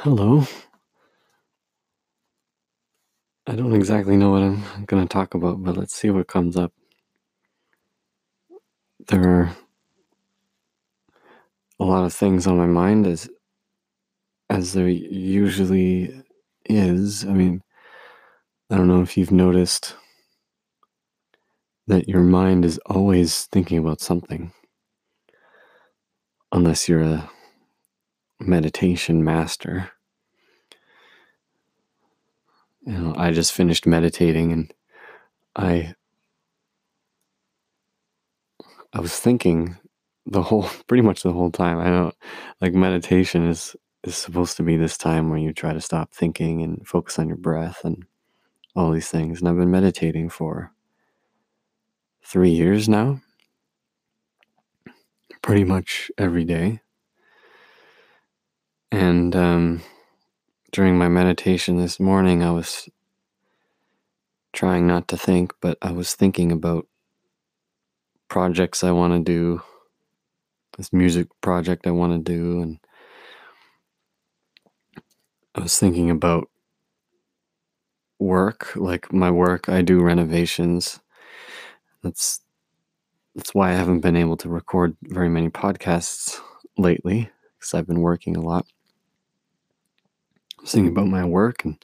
Hello. I don't exactly know what I'm going to talk about, but let's see what comes up. There are a lot of things on my mind as as there usually is. I mean, I don't know if you've noticed that your mind is always thinking about something. Unless you're a meditation master. You know, I just finished meditating and I I was thinking the whole pretty much the whole time. I know like meditation is is supposed to be this time where you try to stop thinking and focus on your breath and all these things. And I've been meditating for three years now, pretty much every day. And um, during my meditation this morning, I was trying not to think, but I was thinking about projects I want to do, this music project I want to do, and I was thinking about work, like my work. I do renovations. That's that's why I haven't been able to record very many podcasts lately because I've been working a lot. Was thinking about my work and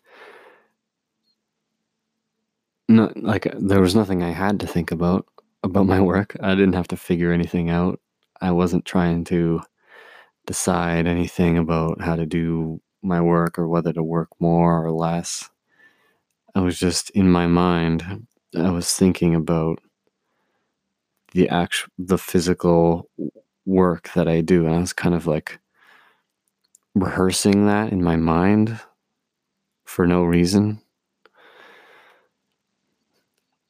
not like uh, there was nothing I had to think about about my work. I didn't have to figure anything out. I wasn't trying to decide anything about how to do my work or whether to work more or less. I was just in my mind, I was thinking about the actual the physical work that I do and I was kind of like rehearsing that in my mind for no reason.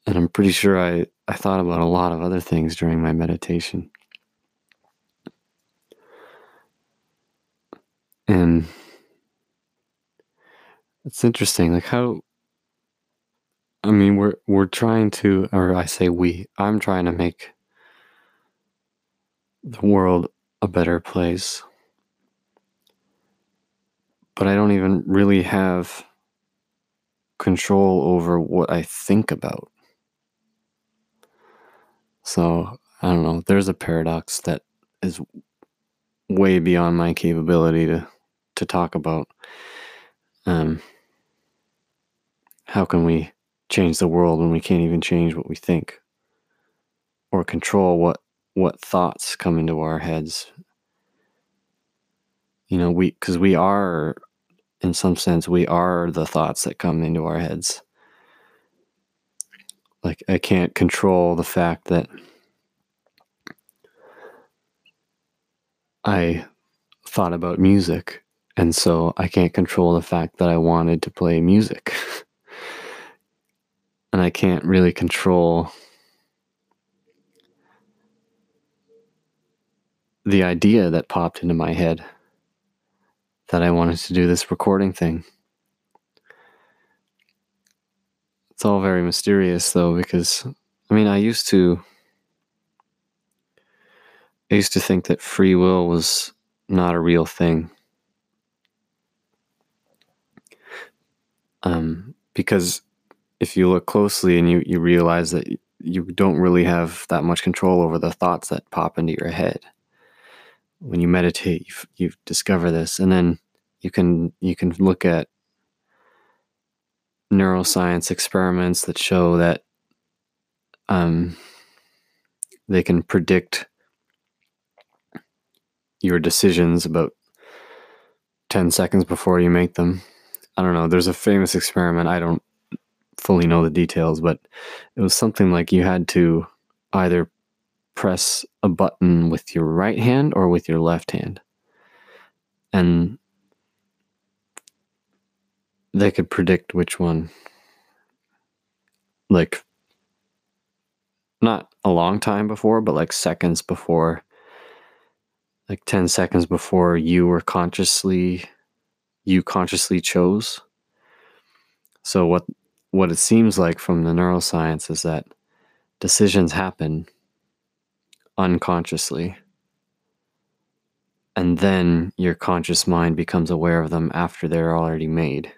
And I'm pretty sure I, I thought about a lot of other things during my meditation. And it's interesting, like how I mean we're we're trying to or I say we, I'm trying to make the world a better place. But I don't even really have control over what I think about. So I don't know. There's a paradox that is way beyond my capability to to talk about. Um, how can we change the world when we can't even change what we think or control what what thoughts come into our heads? You know, we because we are in some sense we are the thoughts that come into our heads like I can't control the fact that I thought about music and so I can't control the fact that I wanted to play music. and I can't really control the idea that popped into my head that I wanted to do this recording thing. It's all very mysterious though, because I mean, I used to. I used to think that free will was not a real thing. Um, because if you look closely and you, you realize that you don't really have that much control over the thoughts that pop into your head. When you meditate, you, you discover this, and then you can you can look at neuroscience experiments that show that um, they can predict your decisions about 10 seconds before you make them. I don't know. There's a famous experiment. I don't fully know the details, but it was something like you had to either press a button with your right hand or with your left hand. And they could predict which one. Like, not a long time before, but like seconds before, like 10 seconds before you were consciously, you consciously chose. So, what, what it seems like from the neuroscience is that decisions happen unconsciously. and then your conscious mind becomes aware of them after they're already made.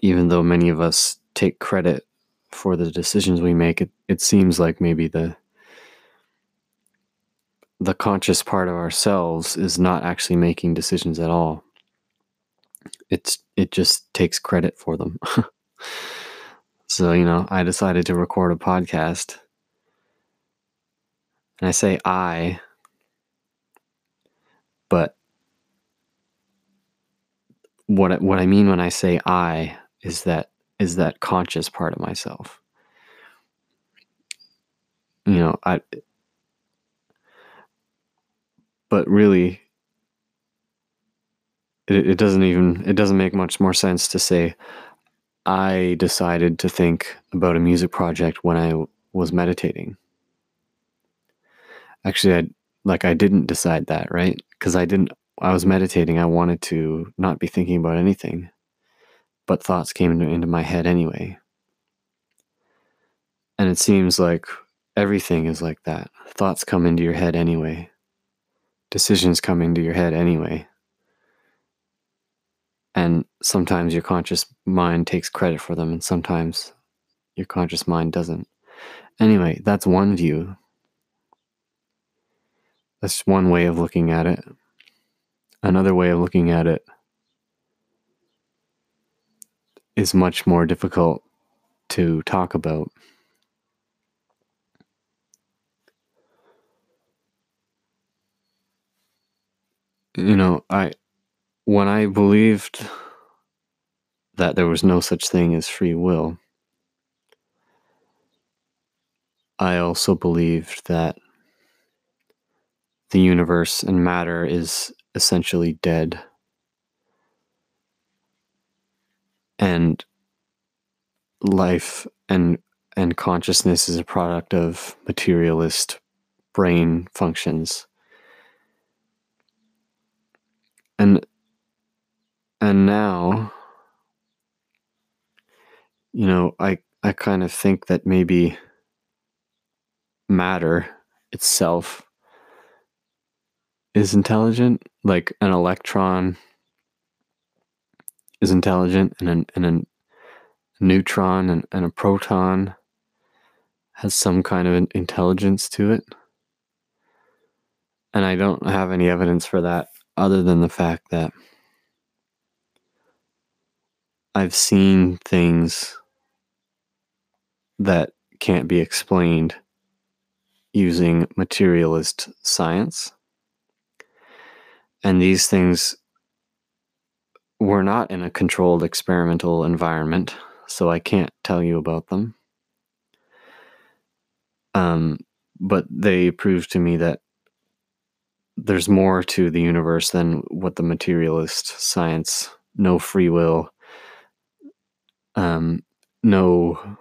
Even though many of us take credit for the decisions we make, it, it seems like maybe the the conscious part of ourselves is not actually making decisions at all. It's it just takes credit for them. so, you know, I decided to record a podcast. And I say I but what what I mean when I say I is that is that conscious part of myself. You know, I but really it, it doesn't even it doesn't make much more sense to say I decided to think about a music project when I was meditating. Actually, I like I didn't decide that, right? Because I didn't, I was meditating. I wanted to not be thinking about anything, but thoughts came into, my head anyway. And it seems like everything is like that. Thoughts come into your head anyway, decisions come into your head anyway. And sometimes your conscious mind takes credit for them, and sometimes your conscious mind doesn't. Anyway, that's one view. That's one way of looking at it. Another way of looking at it is much more difficult to talk about. You know, I when I believed that there was no such thing as free will, I also believed that the universe and matter is essentially dead. And life and and consciousness is a product of materialist brain functions. And and now you know, I I kind of think that maybe matter itself is intelligent, like an electron is intelligent, and, an, and a neutron and, and a proton has some kind of intelligence to it. And I don't have any evidence for that other than the fact that I've seen things that can't be explained using materialist science. And these things were not in a controlled experimental environment, so I can't tell you about them. Um, but they prove to me that there's more to the universe than what the materialist science, no free will, um, no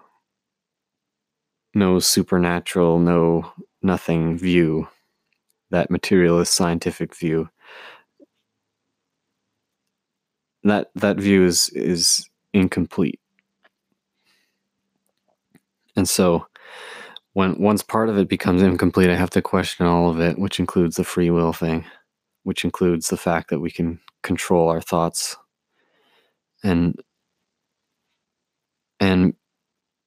no supernatural, no nothing view, that materialist scientific view that that view is is incomplete. And so when once part of it becomes incomplete, I have to question all of it, which includes the free will thing, which includes the fact that we can control our thoughts and and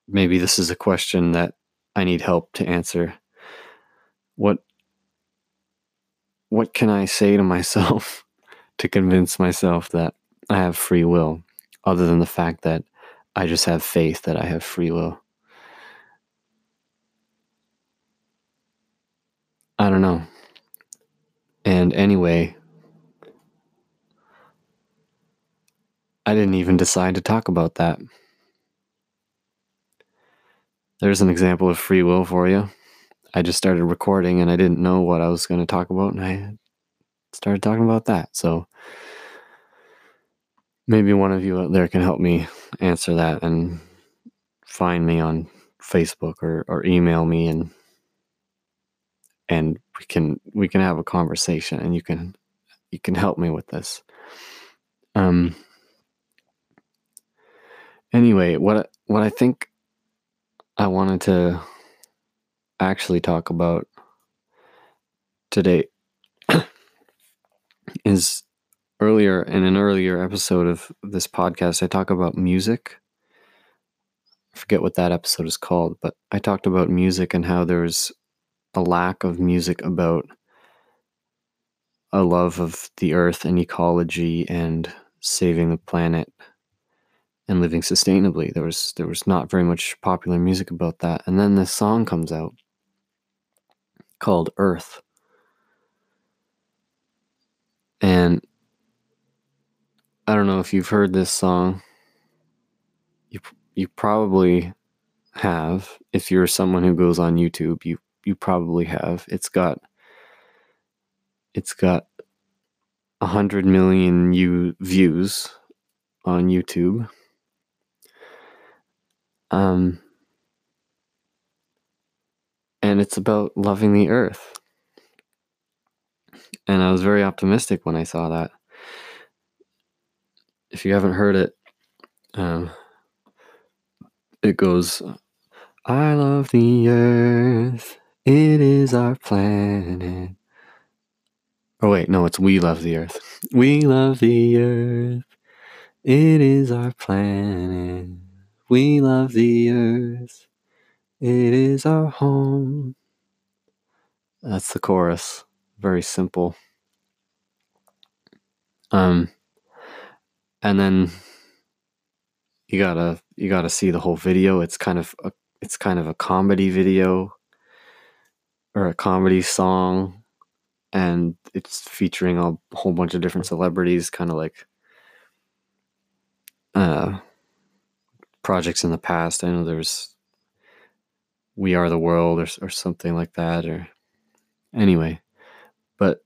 maybe this is a question that I need help to answer. What what can I say to myself to convince myself that I have free will, other than the fact that I just have faith that I have free will. I don't know. And anyway, I didn't even decide to talk about that. There's an example of free will for you. I just started recording and I didn't know what I was going to talk about, and I started talking about that. So, maybe one of you out there can help me answer that and find me on Facebook or, or email me and and we can we can have a conversation and you can you can help me with this. Um anyway, what what I think I wanted to actually talk about today is earlier in an earlier episode of this podcast, I talk about music. I forget what that episode is called, but I talked about music and how there's a lack of music about a love of the earth and ecology and saving the planet and living sustainably. There was there was not very much popular music about that. And then this song comes out called Earth. And I don't know if you've heard this song. You you probably have. If you're someone who goes on YouTube, you you probably have. It's got it's got a hundred million you views on YouTube. Um, and it's about loving the earth. And I was very optimistic when I saw that. If you haven't heard it, um, it goes, I love the earth, it is our planet. Oh, wait, no, it's we love the earth. We love the earth, it is our planet. We love the earth, it is our home. That's the chorus. Very simple. Um, and then you gotta you gotta see the whole video. It's kind of a, it's kind of a comedy video or a comedy song, and it's featuring a whole bunch of different celebrities, kind of like uh, projects in the past. I know there's We Are the World or or something like that, or anyway, but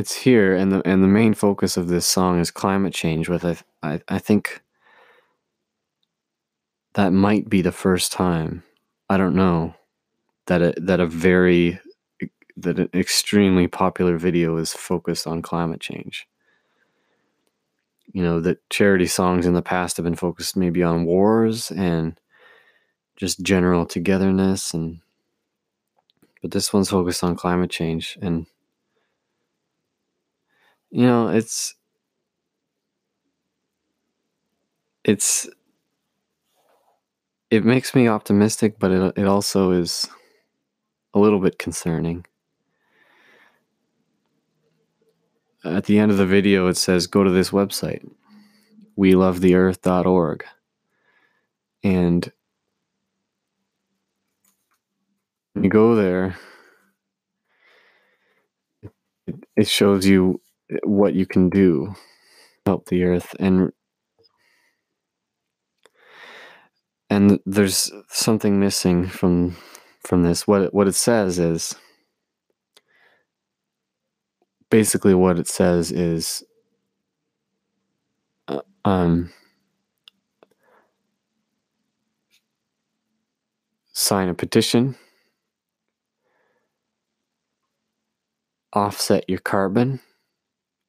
it's here and the and the main focus of this song is climate change with I, I I think that might be the first time I don't know that a, that a very that an extremely popular video is focused on climate change. You know, that charity songs in the past have been focused maybe on wars and just general togetherness and but this one's focused on climate change and you know, it's it's it makes me optimistic, but it it also is a little bit concerning. At the end of the video, it says, "Go to this website, welovetheearth.org," and when you go there, it shows you what you can do help the earth and and there's something missing from from this. What what it says is basically what it says is uh, um sign a petition offset your carbon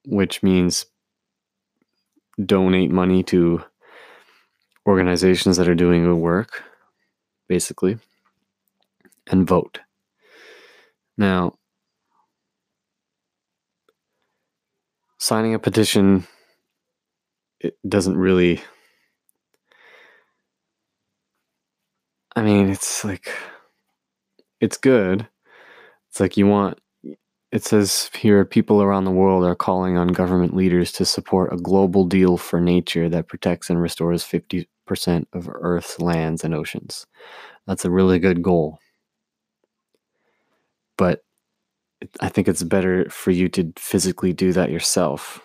which means donate money to organizations that are doing good work, basically, and vote. Now, signing a petition it doesn't really I mean, it's like it's good. It's like you want it says here people around the world are calling on government leaders to support a global deal for nature that protects and restores 50% of Earth's lands and oceans. That's a really good goal. But I think it's better for you to physically do that yourself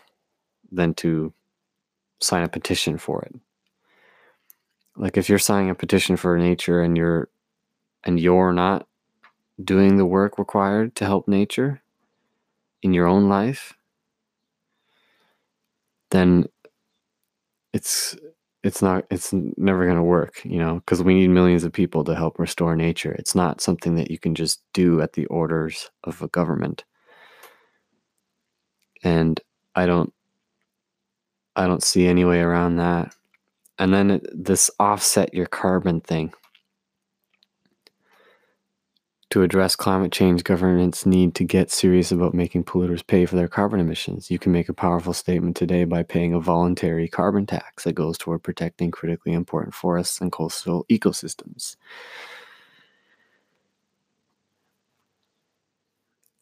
than to sign a petition for it. Like if you're signing a petition for nature and you're and you're not doing the work required to help nature, in your own life, then it's it's not it's never going to work you know because we need millions of people to help restore nature. It's not something that you can just do at the orders of a government. And i don't i don't see any way around that. And then it, this offset your carbon thing To address climate change, governments need to get serious about making polluters pay for their carbon emissions. You can make a powerful statement today by paying a voluntary carbon tax that goes toward protecting critically important forests and coastal ecosystems.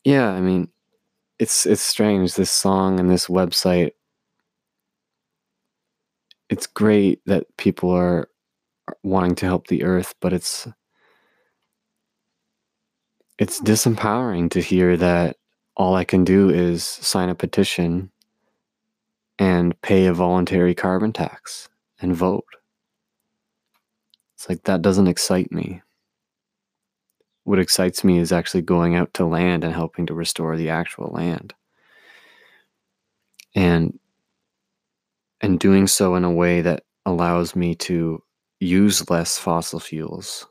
Yeah, I mean, it's it's strange this song and this website. It's great that people are wanting to help the earth, but it's it's disempowering to hear that all I can do is sign a petition and pay a voluntary carbon tax and vote. It's like that doesn't excite me. What excites me is actually going out to land and helping to restore the actual land. And and doing so in a way that allows me to use less fossil fuels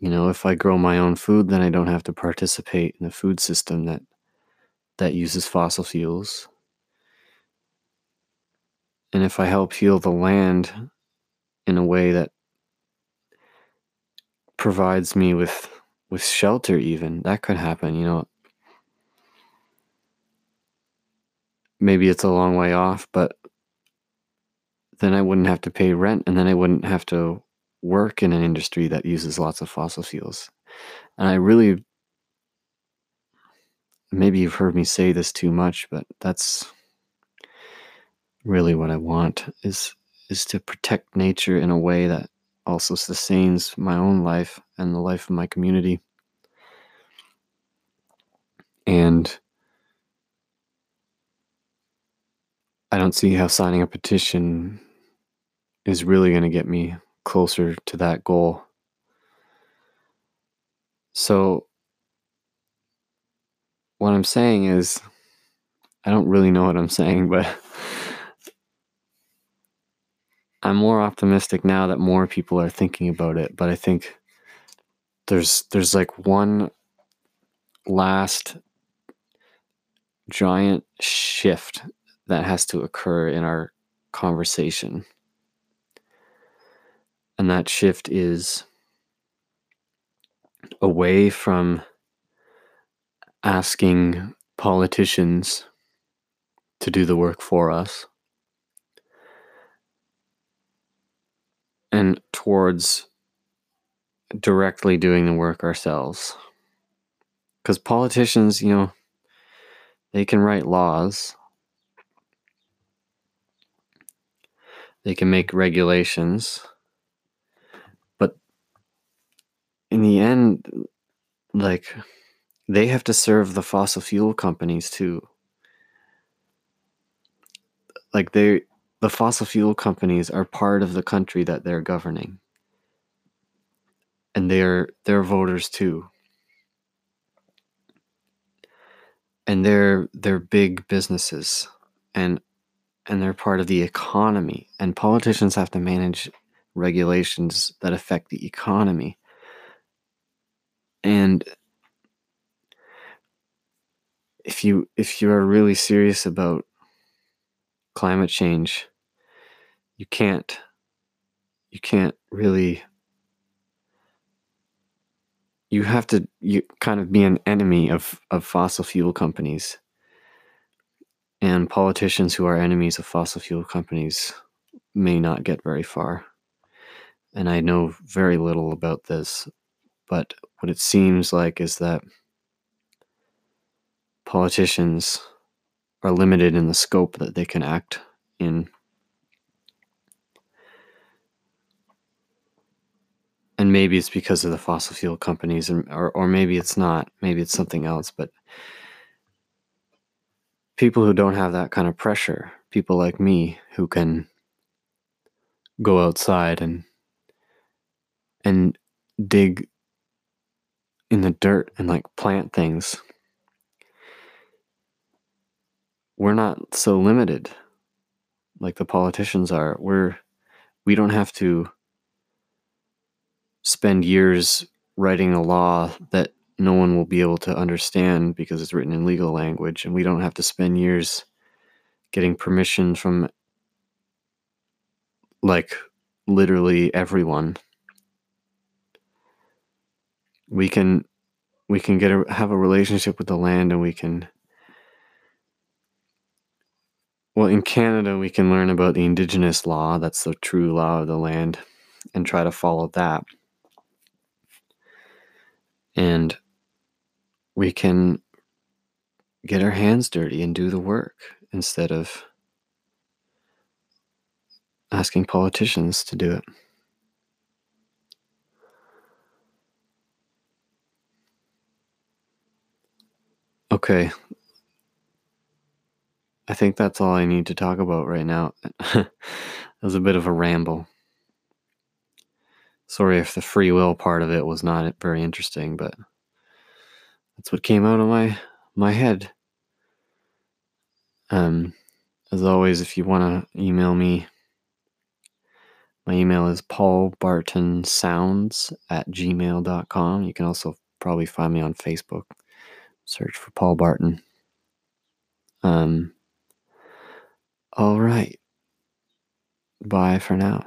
you know, if I grow my own food, then I don't have to participate in a food system that that uses fossil fuels. And if I help heal the land in a way that provides me with with shelter even, that could happen, you know. Maybe it's a long way off, but then I wouldn't have to pay rent and then I wouldn't have to work in an industry that uses lots of fossil fuels. And I really, maybe you've heard me say this too much, but that's really what I want is is to protect nature in a way that also sustains my own life and the life of my community. And I don't see how signing a petition is really going to get me closer to that goal. So, what I'm saying is, I don't really know what I'm saying, but I'm more optimistic now that more people are thinking about it. But I think there's there's like one last giant shift that has to occur in our conversation. And that shift is away from asking politicians to do the work for us and towards directly doing the work ourselves. Because politicians, you know, they can write laws, they can make regulations in the end, like they have to serve the fossil fuel companies too. Like they the fossil fuel companies are part of the country that they're governing. And they're they're voters too. And they're they're big businesses and and they're part of the economy and politicians have to manage regulations that affect the economy and if you if you are really serious about climate change you can't you can't really you have to you kind of be an enemy of of fossil fuel companies. And politicians who are enemies of fossil fuel companies may not get very far. And i know very little about this but what it seems like is that politicians are limited in the scope that they can act in. And maybe it's because of the fossil fuel companies, and, or, or maybe it's not. Maybe it's something else. But people who don't have that kind of pressure, people like me who can go outside and and dig in the dirt and like plant things. We're not so limited like the politicians are. We're we don't have to spend years writing a law that no one will be able to understand because it's written in legal language and we don't have to spend years getting permission from like literally everyone we can we can get a have a relationship with the land and we can well in Canada we can learn about the indigenous law that's the true law of the land and try to follow that and we can get our hands dirty and do the work instead of asking politicians to do it. Okay. I think that's all I need to talk about right now. that was a bit of a ramble. Sorry if the free will part of it was not very interesting, but that's what came out of my my head. Um, as always, if you want to email me, my email is paulbartonsounds at gmail.com. You can also probably find me on Facebook. Search for Paul Barton. Um, all right. Bye for now.